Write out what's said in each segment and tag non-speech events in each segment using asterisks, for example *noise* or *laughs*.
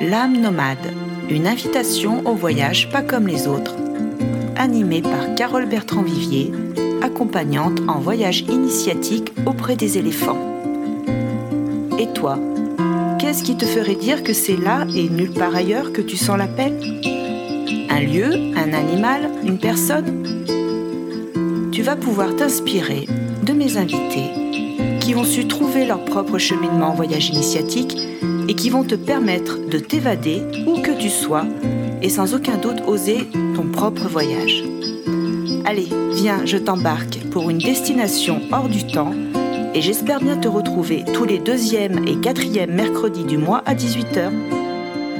L'âme nomade, une invitation au voyage pas comme les autres. Animée par Carole Bertrand-Vivier, accompagnante en voyage initiatique auprès des éléphants. Et toi, qu'est-ce qui te ferait dire que c'est là et nulle part ailleurs que tu sens l'appel Un lieu, un animal, une personne? Tu vas pouvoir t'inspirer de mes invités qui ont su trouver leur propre cheminement en voyage initiatique qui vont te permettre de t'évader où que tu sois et sans aucun doute oser ton propre voyage. Allez, viens, je t'embarque pour une destination hors du temps et j'espère bien te retrouver tous les deuxièmes et quatrièmes mercredis du mois à 18h.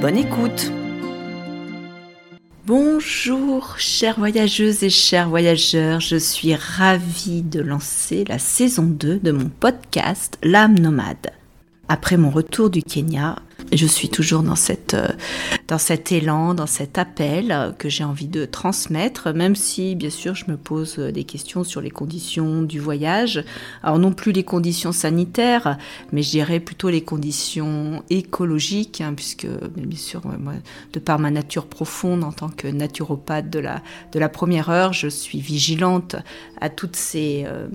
Bonne écoute Bonjour chères voyageuses et chers voyageurs, je suis ravie de lancer la saison 2 de mon podcast L'âme nomade. Après mon retour du Kenya, je suis toujours dans, cette, euh, dans cet élan, dans cet appel que j'ai envie de transmettre, même si bien sûr je me pose des questions sur les conditions du voyage. Alors non plus les conditions sanitaires, mais je dirais plutôt les conditions écologiques, hein, puisque bien sûr, moi, de par ma nature profonde en tant que naturopathe de la, de la première heure, je suis vigilante à toutes ces... Euh,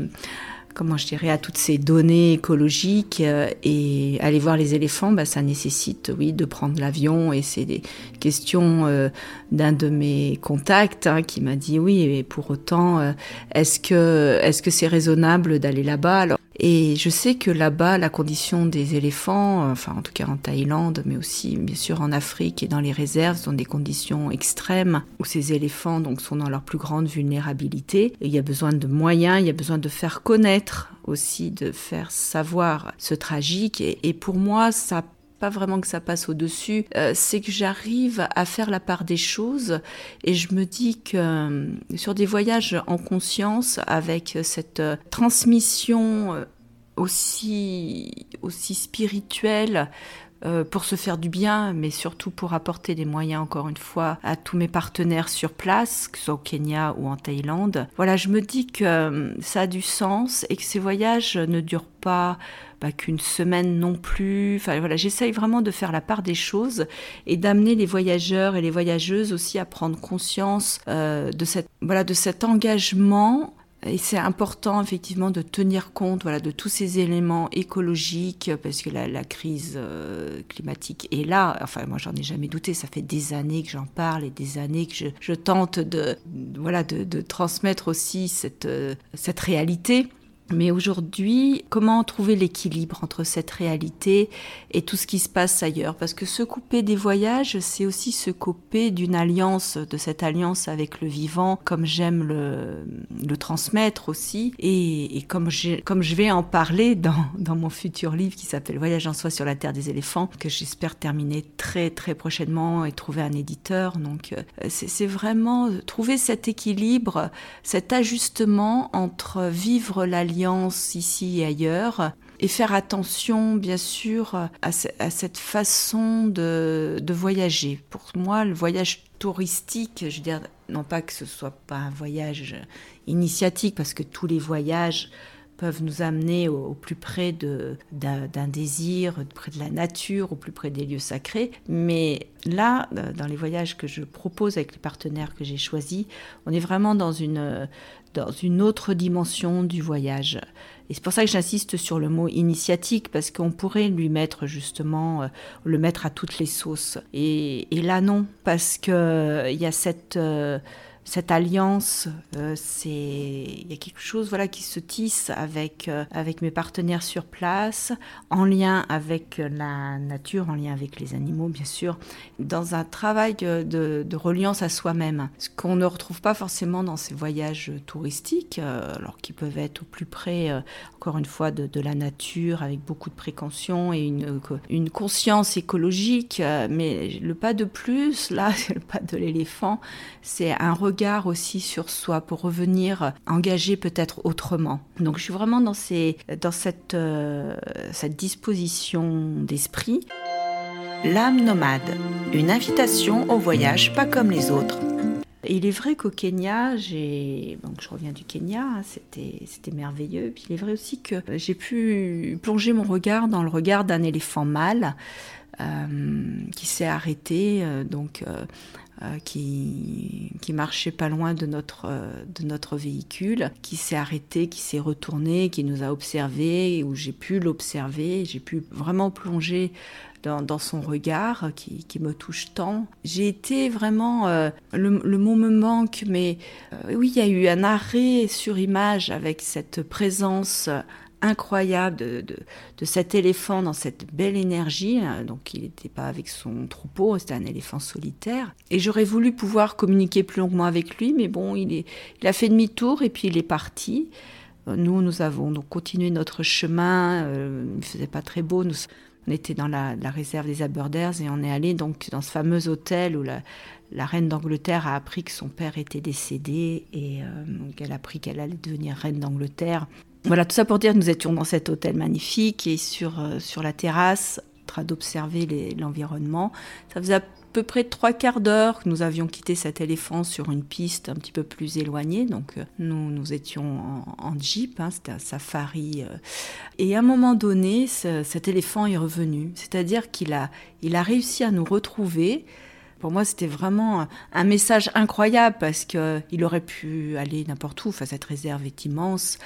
comment je dirais, à toutes ces données écologiques euh, et aller voir les éléphants, bah, ça nécessite, oui, de prendre l'avion et c'est des questions euh, d'un de mes contacts hein, qui m'a dit oui, et pour autant, euh, est-ce que est-ce que c'est raisonnable d'aller là-bas et je sais que là-bas, la condition des éléphants, enfin en tout cas en Thaïlande, mais aussi bien sûr en Afrique et dans les réserves, sont des conditions extrêmes où ces éléphants donc sont dans leur plus grande vulnérabilité. il y a besoin de moyens, il y a besoin de faire connaître aussi, de faire savoir ce tragique. Et, pour moi, ça pas vraiment que ça passe au-dessus, euh, c'est que j'arrive à faire la part des choses et je me dis que euh, sur des voyages en conscience avec cette euh, transmission aussi, aussi spirituelle, pour se faire du bien, mais surtout pour apporter des moyens, encore une fois, à tous mes partenaires sur place, que ce soit au Kenya ou en Thaïlande. Voilà, je me dis que ça a du sens et que ces voyages ne durent pas qu'une semaine non plus. Enfin voilà, j'essaye vraiment de faire la part des choses et d'amener les voyageurs et les voyageuses aussi à prendre conscience euh, de cette voilà de cet engagement et c'est important effectivement de tenir compte voilà, de tous ces éléments écologiques parce que la, crise euh, climatique est là. Enfin, moi, j'en ai jamais douté. Ça fait des années que j'en parle et des années que je, tente de, voilà, de, transmettre aussi cette, euh, cette réalité. Mais aujourd'hui, comment trouver l'équilibre entre cette réalité et tout ce qui se passe ailleurs? Parce que se couper des voyages, c'est aussi se couper d'une alliance, de cette alliance avec le vivant, comme j'aime le, transmettre aussi. Et, comme je vais en parler dans, dans mon futur livre qui s'appelle Voyage en soi sur la terre des éléphants, que j'espère terminer très très prochainement et trouver un éditeur. Donc euh, c'est vraiment trouver cet équilibre, cet ajustement entre vivre l'alliance ici et ailleurs et faire attention bien sûr à, cette façon de, voyager. Pour moi, le voyage touristique, je veux dire, non pas que ce soit pas un voyage initiatique, parce que tous les voyages peuvent nous amener au, plus près d'un désir, près de la nature, au plus près des lieux sacrés. Mais là, dans les voyages que je propose avec les partenaires que j'ai choisis, on est vraiment dans une, dans une autre dimension du voyage. Et c'est pour ça que j'insiste sur le mot initiatique, parce qu'on pourrait lui mettre justement, euh, le mettre à toutes les sauces. Et, là non, parce qu'il euh, y a cette... Euh, cette alliance, euh, il y a quelque chose voilà qui se tisse avec euh, avec mes partenaires sur place, en lien avec la nature, en lien avec les animaux bien sûr, dans un travail de, reliance à soi-même, ce qu'on ne retrouve pas forcément dans ces voyages touristiques, euh, alors qui peuvent être au plus près encore une fois de, de, la nature avec beaucoup de précautions et une une conscience écologique, mais le pas de plus là, *laughs* le pas de l'éléphant, c'est un regard aussi sur soi pour revenir engager peut-être autrement. Donc je suis vraiment dans, ces, dans cette, euh, cette disposition d'esprit. L'âme nomade, une invitation au voyage pas comme les autres. il est vrai qu'au Kenya, donc je reviens du Kenya, hein, c'était merveilleux. Puis il est vrai aussi que j'ai pu plonger mon regard dans le regard d'un éléphant mâle. Euh, qui s'est arrêté, donc qui, qui marchait pas loin de notre, de notre véhicule, qui s'est arrêté, qui s'est retourné, qui nous a observé, où j'ai pu l'observer, j'ai pu vraiment plonger dans, son regard qui, me touche tant. J'ai été vraiment, euh, le, mot me manque, mais euh, oui, il y a eu un arrêt sur image avec cette présence incroyable de, de, cet éléphant dans cette belle énergie. Donc il n'était pas avec son troupeau, c'était un éléphant solitaire. Et j'aurais voulu pouvoir communiquer plus longuement avec lui, mais bon, il, est, il a fait demi-tour et puis il est parti. Nous, nous avons donc continué notre chemin. Euh, il ne faisait pas très beau. Nous, on était dans la, réserve des Aberders et on est allé donc dans ce fameux hôtel où la, reine d'Angleterre a appris que son père était décédé et euh, qu'elle a appris qu'elle allait devenir reine d'Angleterre. Voilà, tout ça pour dire nous étions dans cet hôtel magnifique et sur, euh, sur la terrasse, en train d'observer l'environnement. Ça faisait peu près trois quarts d'heure que nous avions quitté cet éléphant sur une piste un petit peu plus éloignée. Donc euh, nous, nous étions en, jeep, hein, c'était un safari. Euh. et à un moment donné, cet éléphant est revenu. C'est-à-dire qu'il a, il a réussi à nous retrouver pour moi, c'était vraiment un message incroyable parce qu'il aurait pu aller n'importe où. Enfin, cette réserve est immense.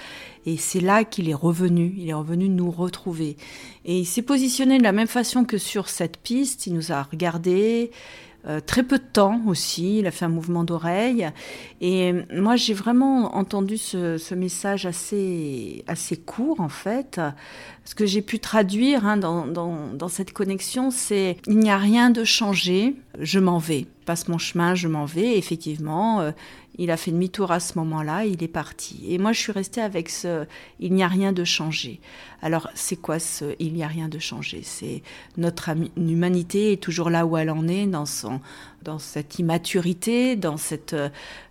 Et c'est là qu'il est revenu. Il est revenu nous retrouver. Et il s'est positionné de la même façon que sur cette piste. Il nous a regardé. Euh, très peu de temps aussi, il a fait un mouvement d'oreille. Et moi, j'ai vraiment entendu ce, message assez, assez court, en fait. Ce que j'ai pu traduire hein, dans, dans, dans, cette connexion, c'est il n'y a rien de changé, je m'en vais. Passe mon chemin, je m'en vais. effectivement, euh, il a fait demi-tour à ce moment-là, il est parti. Et moi, je suis restée avec ce il n'y a rien de changé. Alors, c'est quoi ce il n'y a rien de changé C'est notre humanité est toujours là où elle en est, dans son dans cette immaturité, dans cette euh,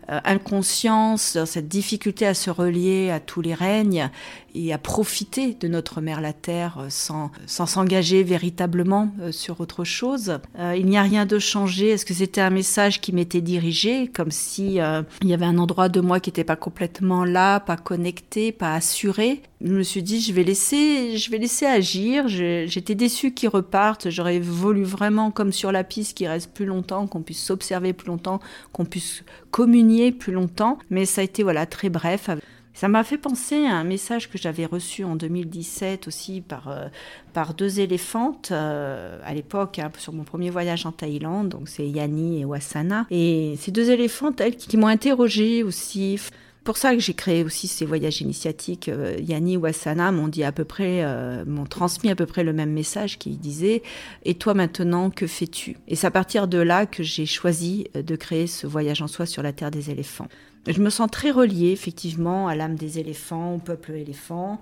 inconscience, dans cette difficulté à se relier à tous les règnes et à profiter de notre mère la Terre euh, sans sans s'engager véritablement euh, sur autre chose. il n'y a rien de changé. Est-ce que c'était un message qui m'était dirigé, comme si il y avait un endroit de moi qui n'était pas complètement là, pas connecté, pas assuré? Je me suis dit, je vais laisser, je vais laisser agir. J'étais déçue qu'ils repartent. J'aurais voulu vraiment, comme sur la piste, qu'ils restent plus longtemps, qu'on puisse s'observer plus longtemps, qu'on puisse communier plus longtemps. Mais ça a été voilà très bref. Ça m'a fait penser à un message que j'avais reçu en 2017 aussi par, euh, par deux éléphantes euh, à l'époque hein, sur mon premier voyage en Thaïlande. Donc c'est Yanni et Wasana. Et ces deux éléphantes, elles, qui, m'ont interrogée aussi pour ça que j'ai créé aussi ces voyages initiatiques. Euh, Yanni ou Asana m'ont dit à peu près, euh, m'ont transmis à peu près le même message qui disait Et toi maintenant, que fais-tu? Et c'est à partir de là que j'ai choisi euh, de créer ce voyage en soi sur la terre des éléphants. Je me sens très reliée effectivement à l'âme des éléphants, au peuple éléphant.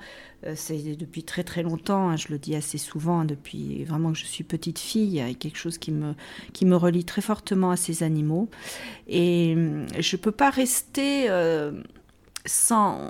c'est depuis très très longtemps, hein, je le dis assez souvent, hein, depuis vraiment que je suis petite fille, il quelque chose qui me, qui me relie très fortement à ces animaux. Et je ne peux pas rester sans,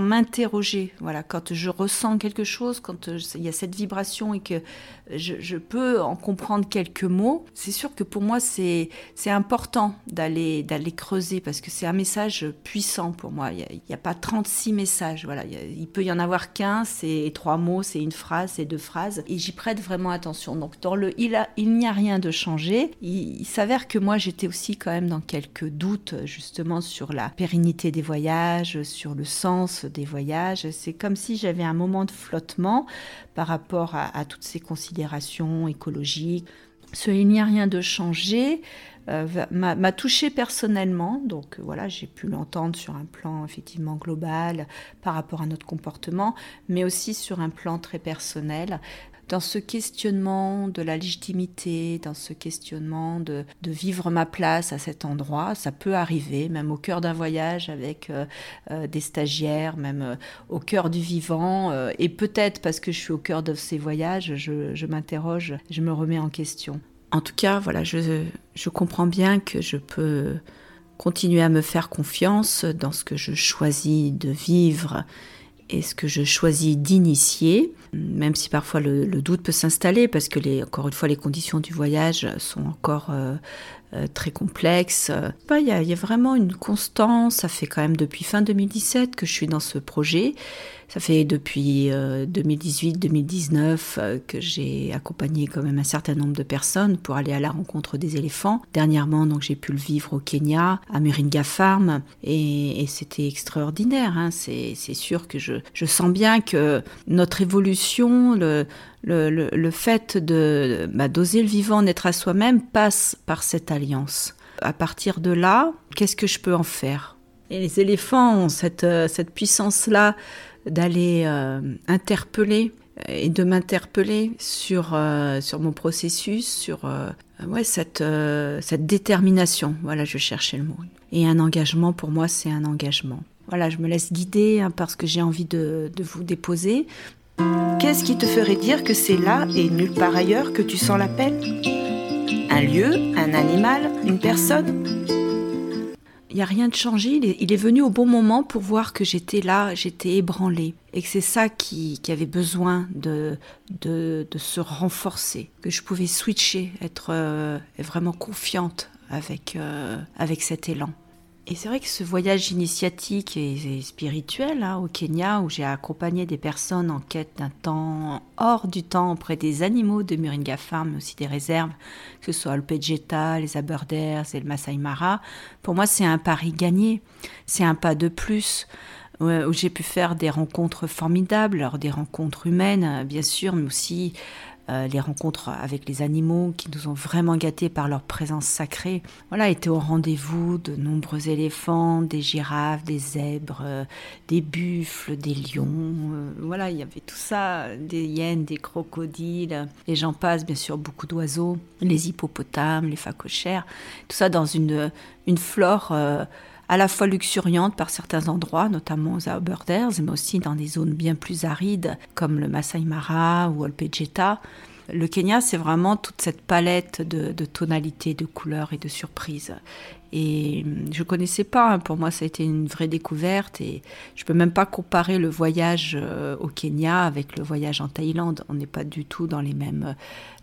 m'interroger. Voilà, quand je ressens quelque chose, quand euh, il y a cette vibration et que je, peux en comprendre quelques mots, c'est sûr que pour moi c'est important d'aller creuser parce que c'est un message puissant pour moi. Il n'y a, a, pas 36 messages. Voilà, il, peut y en avoir qu'un, c'est trois mots, c'est une phrase, c'est deux phrases, et j'y prête vraiment attention. Donc dans le il il n'y a rien de changé. Il s'avère que moi j'étais aussi quand même dans quelques doutes justement sur la pérennité des voyages sur le sens des voyages. C'est comme si j'avais un moment de flottement par rapport à, toutes ces considérations écologiques. Ce il n'y a rien de changé euh, m'a touché personnellement, donc voilà, j'ai pu l'entendre sur un plan effectivement global par rapport à notre comportement, mais aussi sur un plan très personnel dans ce questionnement de la légitimité, dans ce questionnement de, vivre ma place à cet endroit. Ça peut arriver, même au cœur d'un voyage avec euh, euh, des stagiaires, même euh, au cœur du vivant. et peut-être parce que je suis au cœur de ces voyages, je, m'interroge, je me remets en question. En tout cas, voilà, je, je comprends bien que je peux continuer à me faire confiance dans ce que je choisis de vivre et ce que je choisis d'initier, même si parfois le, doute peut s'installer parce que encore une fois les conditions du voyage sont encore euh, très complexes. Il y, y a vraiment une constance. Ça fait quand même depuis fin 2017 que je suis dans ce projet. Ça fait depuis 2018-2019 euh, euh, que j'ai accompagné quand même un certain nombre de personnes pour aller à la rencontre des éléphants. Dernièrement, donc j'ai pu le vivre au Kenya, à Muringa Farm, et, c'était extraordinaire. Hein. C'est sûr que je, sens bien que notre évolution, le, fait de bah, d'oser le vivant, d'être à soi-même, passe par cette alliance. À partir de là, qu'est-ce que je peux en faire? Et les éléphants ont cette, euh, cette puissance-là d'aller euh, interpeller et de m'interpeller sur, euh, sur mon processus, sur euh, ouais, cette, cette détermination. Voilà, je cherchais le mot. Et un engagement, pour moi, c'est un engagement. Voilà, je me laisse guider hein, parce que j'ai envie de, de vous déposer. Qu'est-ce qui te ferait dire que c'est là et nulle part ailleurs que tu sens l'appel? Un lieu, un animal, une personne? Il n'y a rien de changé. Il est, venu au bon moment pour voir que j'étais là, j'étais ébranlée. Et que c'est ça qui, avait besoin de, de, se renforcer. Que je pouvais switcher, être euh, vraiment confiante avec, euh, avec cet élan. Et c'est vrai que ce voyage initiatique et, spirituel hein, au Kenya, où j'ai accompagné des personnes en quête d'un temps hors du temps auprès des animaux de Muringa Farm, mais aussi des réserves, que ce soit le Pejeta, les Aberders et le Masai Mara, pour moi c'est un pari gagné, c'est un pas de plus où j'ai pu faire des rencontres formidables, alors des rencontres humaines bien sûr, mais aussi euh, les rencontres avec les animaux qui nous ont vraiment gâtés par leur présence sacrée. Voilà, étaient au rendez-vous de nombreux éléphants, des girafes, des zèbres, euh, des buffles, des lions. Euh, voilà, il y avait tout ça, des hyènes, des crocodiles, et j'en passe, bien sûr, beaucoup d'oiseaux, les hippopotames, les phacochères, tout ça dans une, une flore à la fois luxuriante par certains endroits, notamment aux Aberders, mais aussi dans des zones bien plus arides comme le Masai Mara ou Olpejeta. Le Kenya, c'est vraiment toute cette palette de, de, tonalités, de couleurs et de surprises. Et je connaissais pas. Hein. Pour moi, ça a été une vraie découverte. Et je peux même pas comparer le voyage euh, au Kenya avec le voyage en Thaïlande. On n'est pas du tout dans les mêmes, euh,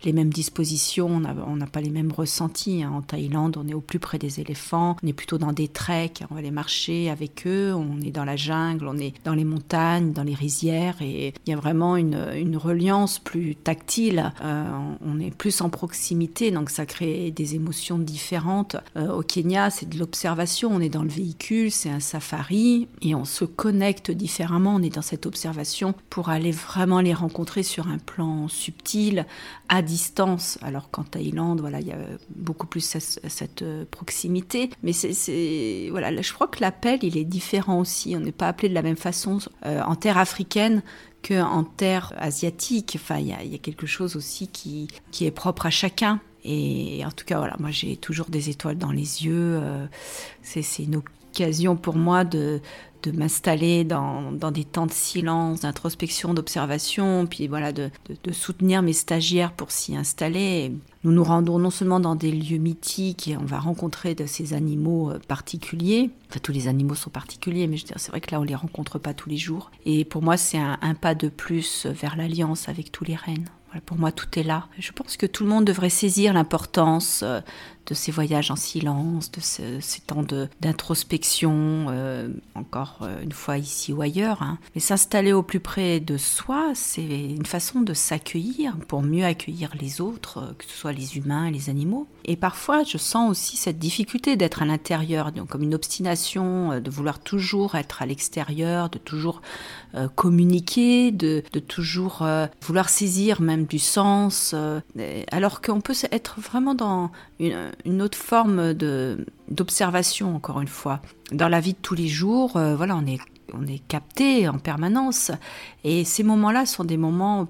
les mêmes dispositions. On n'a pas les mêmes ressentis. Hein. En Thaïlande, on est au plus près des éléphants. On est plutôt dans des treks. On va aller marcher avec eux. On est dans la jungle. On est dans les montagnes, dans les rizières. Et il y a vraiment une, une reliance plus tactile. Euh, on est plus en proximité. Donc ça crée des émotions différentes. au Kenya, c'est de l'observation. On est dans le véhicule, c'est un safari et on se connecte différemment. On est dans cette observation pour aller vraiment les rencontrer sur un plan subtil, à distance. Alors qu'en Thaïlande, voilà, il y a beaucoup plus cette, euh, proximité. Mais c'est, voilà, je crois que l'appel, il est différent aussi. On n'est pas appelé de la même façon euh, en terre africaine qu'en terre asiatique. Enfin, il y, a, quelque chose aussi qui, qui est propre à chacun. Et en tout cas, voilà, moi j'ai toujours des étoiles dans les yeux. Euh, c'est une occasion pour moi de, de m'installer dans, dans, des temps de silence, d'introspection, d'observation, puis voilà, de, soutenir mes stagiaires pour s'y installer. Nous nous rendons non seulement dans des lieux mythiques et on va rencontrer de ces animaux euh, particuliers. Enfin, tous les animaux sont particuliers, mais c'est vrai que là, on les rencontre pas tous les jours. Et pour moi, c'est un, un pas de plus vers l'alliance avec tous les rennes pour moi, tout est là. Je pense que tout le monde devrait saisir l'importance euh, de ces voyages en silence, de ces temps d'introspection, euh, encore euh, une fois ici ou ailleurs. Hein. Mais s'installer au plus près de soi, c'est une façon de s'accueillir pour mieux accueillir les autres, que ce soit les humains les animaux. Et parfois, je sens aussi cette difficulté d'être à l'intérieur, comme une obstination, de vouloir toujours être à l'extérieur, de toujours communiquer, de, de toujours vouloir saisir même du sens, alors qu'on peut être vraiment dans une, une autre forme de d'observation encore une fois. Dans la vie de tous les jours euh, voilà on est on est capté en permanence. Et ces moments-là sont des moments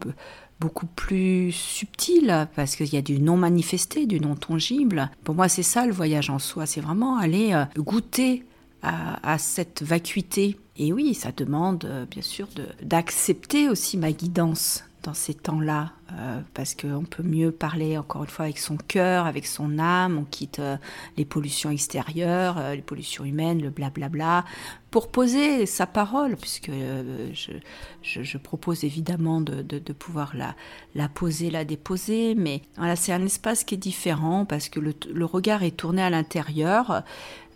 beaucoup plus subtils parce qu'il y a du non manifesté du non tangible pour moi c'est ça le voyage en soi. C'est vraiment aller euh, goûter à, cette vacuité. Et oui ça demande euh, bien sûr d'accepter aussi ma guidance dans ces temps-là euh, parce qu'on peut mieux parler encore une fois avec son cœur, avec son âme, on quitte euh, les pollutions extérieures, euh, les pollutions humaines, le blablabla, pour poser sa parole, puisque je, propose évidemment de, pouvoir la, poser, la déposer, mais voilà, c'est un espace qui est différent parce que le regard est tourné à l'intérieur.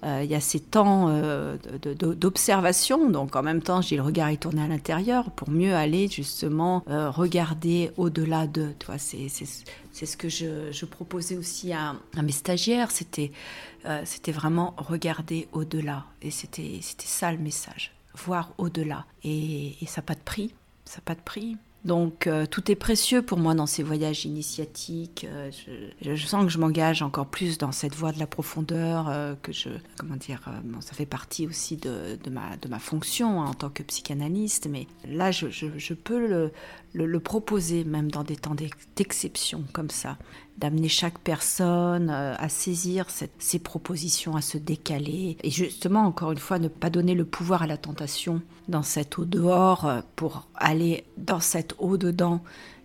Euh, il y a ces temps euh, d'observation, donc en même temps, j'ai le regard est tourné à l'intérieur pour mieux aller justement euh, regarder au-delà de. toi. C'est ce que je, proposais aussi à, mes stagiaires, c'était vraiment regarder au-delà. Et c'était ça le message, voir au-delà. Et, ça pas de prix, ça n'a pas de prix. Donc euh, tout est précieux pour moi dans ces voyages initiatiques. Euh, je, sens que je m'engage encore plus dans cette voie de la profondeur, euh, que je, comment dire, ça fait partie aussi de, ma, de ma fonction hein, en tant que psychanalyste. Mais là, je, je peux le, le, proposer, même dans des temps d'exception comme ça, d'amener chaque personne euh, à saisir ces propositions, à se décaler, et justement, encore une fois, ne pas donner le pouvoir à la tentation dans cette au-dehors euh, pour aller dans cette au-dedans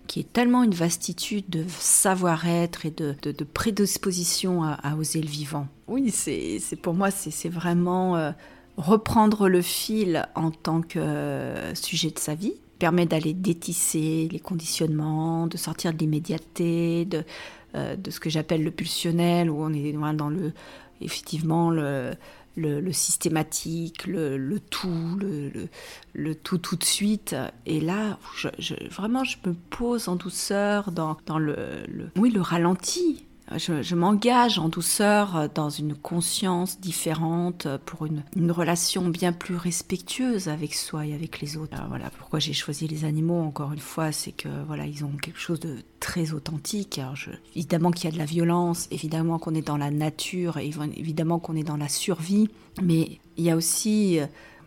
qui est tellement une vastitude de savoir-être et de, prédisposition à, oser le vivant. Oui, c'est pour moi, c'est vraiment euh, reprendre le fil en tant que sujet de sa vie, permet d'aller détisser les conditionnements, de sortir de l'immédiateté, de, euh, de ce que j'appelle le pulsionnel, où on est dans le, effectivement le, le, systématique, le, le tout, le, le, tout tout de suite. Et là, je, vraiment, je me pose en douceur dans, dans le, oui, le ralenti, je, m'engage en douceur dans une conscience différente pour une, relation bien plus respectueuse avec soi et avec les autres. voilà pourquoi j'ai choisi les animaux. Encore une fois, c'est que voilà, ils ont quelque chose de très authentique. évidemment qu'il y a de la violence, évidemment qu'on est dans la nature, évidemment qu'on est dans la survie, mais il y a aussi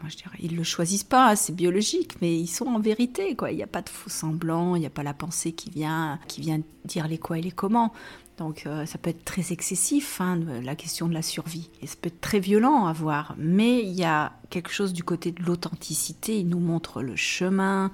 moi je ils le choisissent pas, c'est biologique, mais ils sont en vérité, quoi. Il n'y a pas de faux semblant, il n'y a pas la pensée qui vient, qui vient dire les quoi et les comment. Donc euh, ça peut être très excessif, hein, la question de la survie. Et ça peut être très violent à voir. Mais il y a quelque chose du côté de l'authenticité. Il nous montre le chemin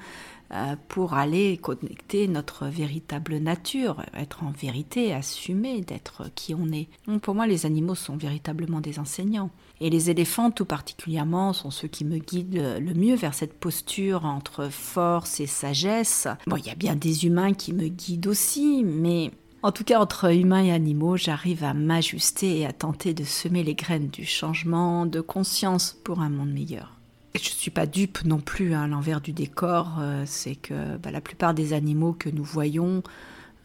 pour aller connecter notre véritable nature, être en vérité, assumer d'être qui on est. Pour moi, les animaux sont véritablement des enseignants. Et les éléphants, tout particulièrement, sont ceux qui me guident le mieux vers cette posture entre force et sagesse. Bon, il y a bien des humains qui me guident aussi, mais en tout cas, entre humains et animaux, j'arrive à m'ajuster et à tenter de semer les graines du changement, de conscience pour un monde meilleur. Je ne suis pas dupe non plus, à hein, l'envers du décor, euh, c'est que bah, la plupart des animaux que nous voyons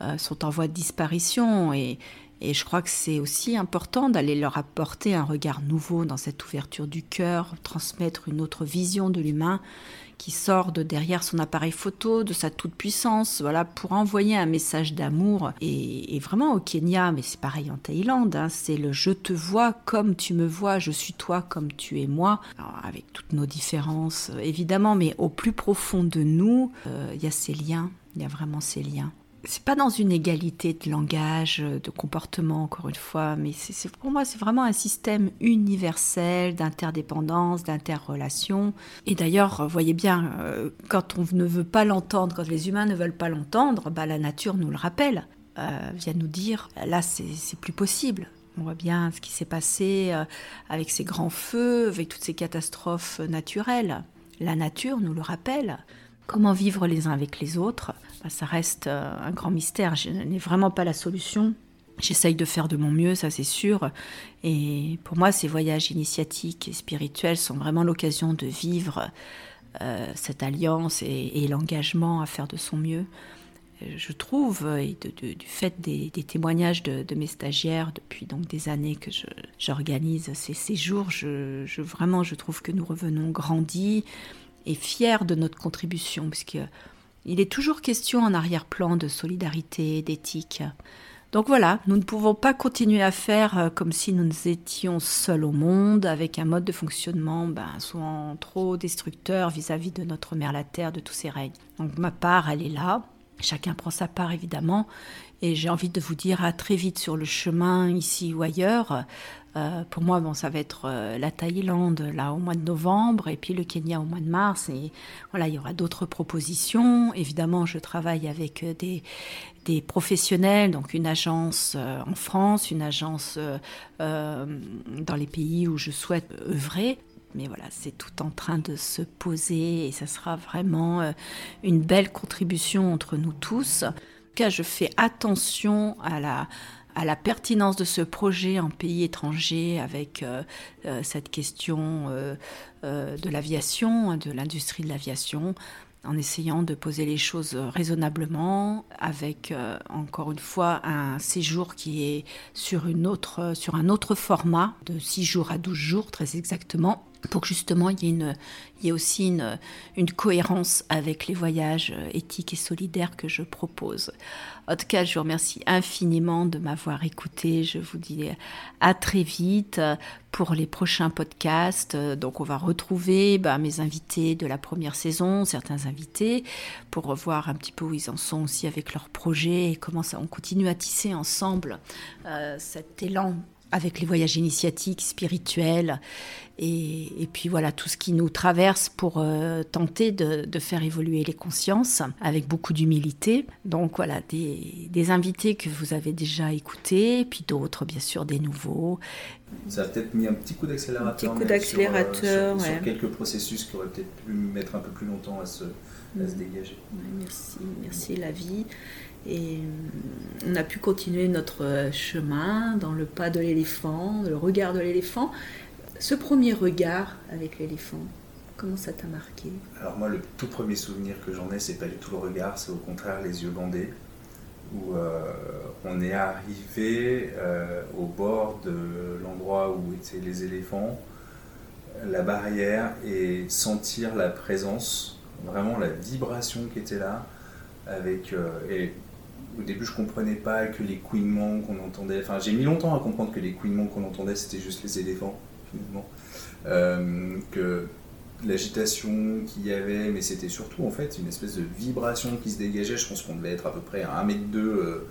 euh, sont en voie de disparition. Et, et je crois que c'est aussi important d'aller leur apporter un regard nouveau dans cette ouverture du cœur, transmettre une autre vision de l'humain qui sort de derrière son appareil photo, de sa toute-puissance, voilà, pour envoyer un message d'amour. Et, vraiment au Kenya, mais c'est pareil en Thaïlande, hein, c'est le je te vois comme tu me vois, je suis toi comme tu es moi, avec toutes nos différences évidemment, mais au plus profond de nous, euh, il y a ces liens, il y a vraiment ces liens c'est pas dans une égalité de langage, de comportement, encore une fois, mais c'est, pour moi, c'est vraiment un système universel d'interdépendance, d'interrelation. Et d'ailleurs, voyez bien, euh, quand on ne veut pas l'entendre, quand les humains ne veulent pas l'entendre, bah, la nature nous le rappelle, euh, vient nous dire, là, c'est, plus possible. On voit bien ce qui s'est passé euh, avec ces grands feux, avec toutes ces catastrophes naturelles. La nature nous le rappelle. Comment vivre les uns avec les autres? Bah, Ça reste euh, un grand mystère. Je n'ai vraiment pas la solution. J'essaye de faire de mon mieux, ça c'est sûr. Et pour moi, ces voyages initiatiques et spirituels sont vraiment l'occasion de vivre euh, cette alliance et, l'engagement à faire de son mieux. Je trouve, et du fait des, témoignages de, mes stagiaires depuis donc des années que j'organise ces séjours, je, vraiment je trouve que nous revenons grandis, et fiers de notre contribution, puisqu'il est toujours question en arrière-plan de solidarité, d'éthique. Donc voilà, nous ne pouvons pas continuer à faire euh, comme si nous étions seuls au monde, avec un mode de fonctionnement ben, souvent trop destructeur vis-à-vis de notre mère la Terre, de tous ses règnes. Donc ma part, elle est là. Chacun prend sa part évidemment, Et j'ai envie de vous dire à très vite sur le chemin, ici ou ailleurs. Euh, pour moi, bon, ça va être euh, la Thaïlande là au mois de novembre et puis le Kenya au mois de mars. Et voilà, il y aura d'autres propositions. Évidemment, je travaille avec euh, des, des professionnels, donc une agence en France, une agence dans les pays où je souhaite œuvrer. Mais voilà, c'est tout en train de se poser et ça sera vraiment une belle contribution entre nous tous. En tout cas, je fais attention à la, à la pertinence de ce projet en pays étranger avec euh, euh, cette question euh, de l'aviation, hein, de l'industrie de l'aviation, en essayant de poser les choses raisonnablement, avec encore une fois un séjour qui est sur, une autre, sur un autre format, de 6 jours à 12 jours très exactement, pour que justement il y ait, aussi une, cohérence avec les voyages éthiques et solidaires que je propose. En tout cas, je vous remercie infiniment de m'avoir écouté. Je vous dis à très vite pour les prochains podcasts. Donc, on va retrouver bah, mes invités de la première saison, certains invités, pour voir un petit peu où ils en sont aussi avec leurs projets et comment ça, on continue à tisser ensemble euh, cet élan avec les voyages initiatiques, spirituels, et, puis voilà tout ce qui nous traverse pour euh, tenter de, faire évoluer les consciences avec beaucoup d'humilité. Donc voilà, des, invités que vous avez déjà écoutés, puis d'autres bien sûr des nouveaux. Ça a peut-être mis un petit coup d'accélérateur. Un petit coup d'accélérateur, sur, quelques processus qui auraient peut-être pu mettre un peu plus longtemps à se, à se mm. dégager. Merci, merci la vie. Et euh, on a pu continuer notre euh, chemin dans le pas de l'éléphant, le regard de l'éléphant. Ce premier regard avec l'éléphant, comment ça t'a marqué? Alors moi, le tout premier souvenir que j'en ai, c'est pas du tout le regard, c'est au contraire les yeux bandés, où euh, on est arrivé au bord de l'endroit où étaient les éléphants, la barrière, et sentir la présence, vraiment la vibration qui était là, avec et au début, je comprenais pas que les couinements qu'on entendait. Enfin, j'ai mis longtemps à comprendre que les couinements qu'on entendait, c'était juste les éléphants, finalement. Euh, que l'agitation qu'il y avait, mais c'était surtout en fait une espèce de vibration qui se dégageait. Je pense qu'on devait être à peu près à 1 mètre 2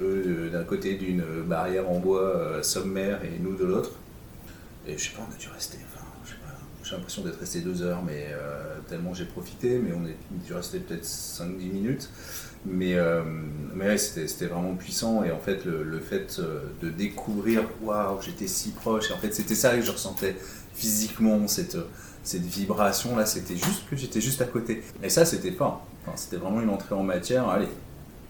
euh, d'un côté d'une barrière en bois euh, sommaire et nous de l'autre. Et je sais pas, on a dû rester. J'ai l'impression d'être resté deux heures, mais tellement j'ai profité, mais on a dû rester peut-être 5-10 minutes. Mais, euh, mais c'était vraiment puissant. Et en fait le, fait euh, de découvrir waouh j'étais si proche. Et en fait c'était ça que je ressentais physiquement cette, cette vibration là. C'était juste que j'étais juste à côté. Et ça c'était fort. Enfin, c'était vraiment une entrée en matière. Allez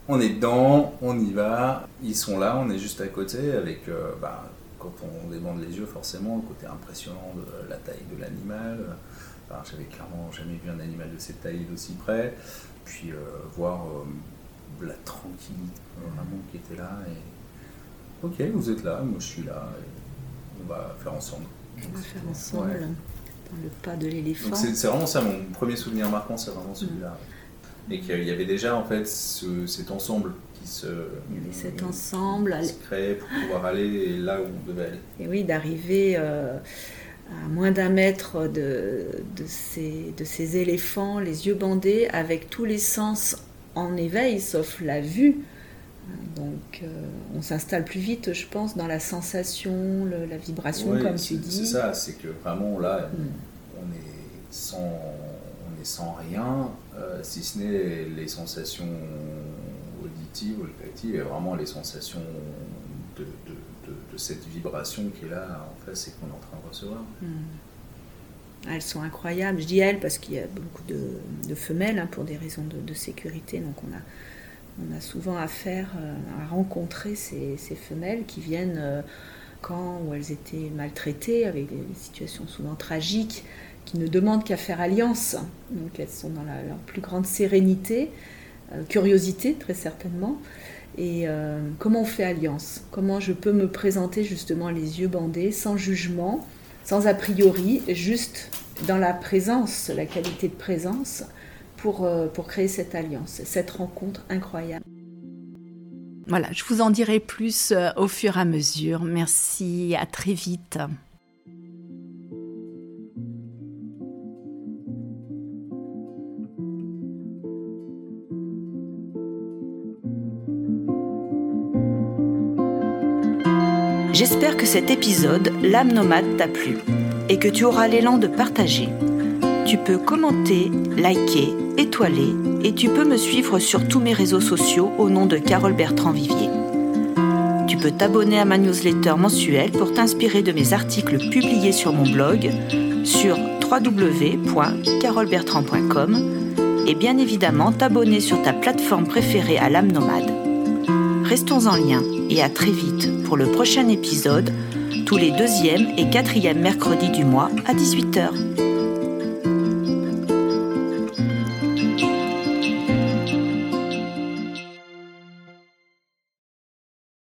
on est dedans on y va. Ils sont là on est juste à côté avec euh, bah, quand on débande les yeux forcément le côté impressionnant de la taille de l'animal enfin, j'avais clairement jamais vu un animal de cette taille d'aussi près puis euh, voir euh, la tranquillité vraiment qui était là. Et ok, vous êtes là, moi je suis là, et on va faire ensemble. On va faire ensemble dans le pas de l'éléphant. C'est vraiment ça, mon premier souvenir marquant, c'est vraiment celui-là. Mm. Et qu'il y avait déjà en fait cet ensemble qui se, il y avait cet ensemble créait pour pouvoir aller là où on devait aller. Et oui, d'arriver euh, à moins d'un mètre de, de, ces, de ces éléphants, les yeux bandés, avec tous les sens en éveil, sauf la vue. Donc euh, on s'installe plus vite, je pense, dans la sensation, la vibration, comme tu dis. C'est ça, c'est que vraiment là, hmm. on, est sans, sans rien, euh, si ce n'est les sensations auditives, olfactives, et vraiment les sensations de de, cette vibration qui est là en face et qu'on est en train de recevoir. Hmm. Elles sont incroyables. Je dis elles parce qu'il y a beaucoup de, femelles hein, pour des raisons de, sécurité. Donc on a, on a souvent affaire euh, à rencontrer ces, femelles qui viennent euh, quand où elles étaient maltraitées, avec des, situations souvent tragiques, qui ne demandent qu'à faire alliance. Donc elles sont dans la, leur plus grande sérénité, euh, curiosité très certainement. Et euh, comment on fait alliance? Comment je peux me présenter justement les yeux bandés, sans jugement, sans a priori, juste dans la présence, la qualité de présence, pour, euh, pour créer cette alliance, cette rencontre incroyable? Voilà, je vous en dirai plus au fur et à mesure. Merci, à très vite. J'espère que cet épisode, L'âme nomade, t'a plu et que tu auras l'élan de partager. Tu peux commenter, liker, étoiler et tu peux me suivre sur tous mes réseaux sociaux au nom de Carole Bertrand Vivier. Tu peux t'abonner à ma newsletter mensuelle pour t'inspirer de mes articles publiés sur mon blog sur www.carolebertrand.com et bien évidemment t'abonner sur ta plateforme préférée à l'âme nomade. Restons en lien et à très vite pour le prochain épisode, tous les deuxième et quatrième mercredis du mois à 18h.